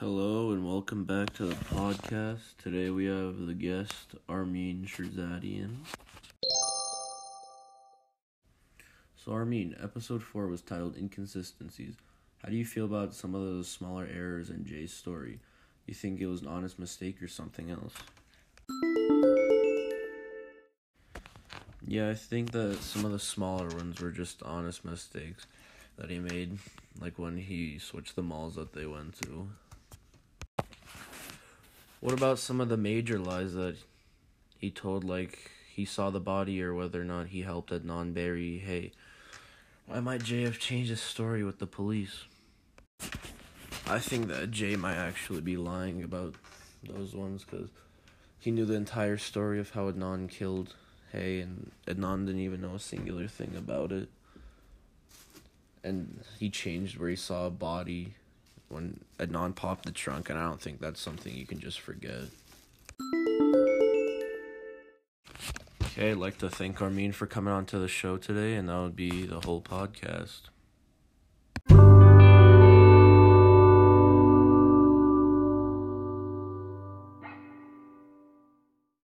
Hello and welcome back to the podcast. Today we have the guest Armin Shirzadian. So Armin, episode 4 was titled Inconsistencies. How do you feel about some of those smaller errors in Jay's story? You think it was an honest mistake or something else? Yeah, I think that some of the smaller ones were just honest mistakes that he made, like when he switched the malls that they went to. What about some of the major lies that he told, like he saw the body or whether or not he helped Adnan bury Hae, why might Jay have changed his story with the police? I think that Jay might actually be lying about those ones because he knew the entire story of how Adnan killed Hae, and Adnan didn't even know a singular thing about it. And he changed where he saw a body when Adnan popped the trunk, and I don't think that's something you can just forget. Okay, I'd like to thank Armin for coming on to the show today, and that would be the whole podcast.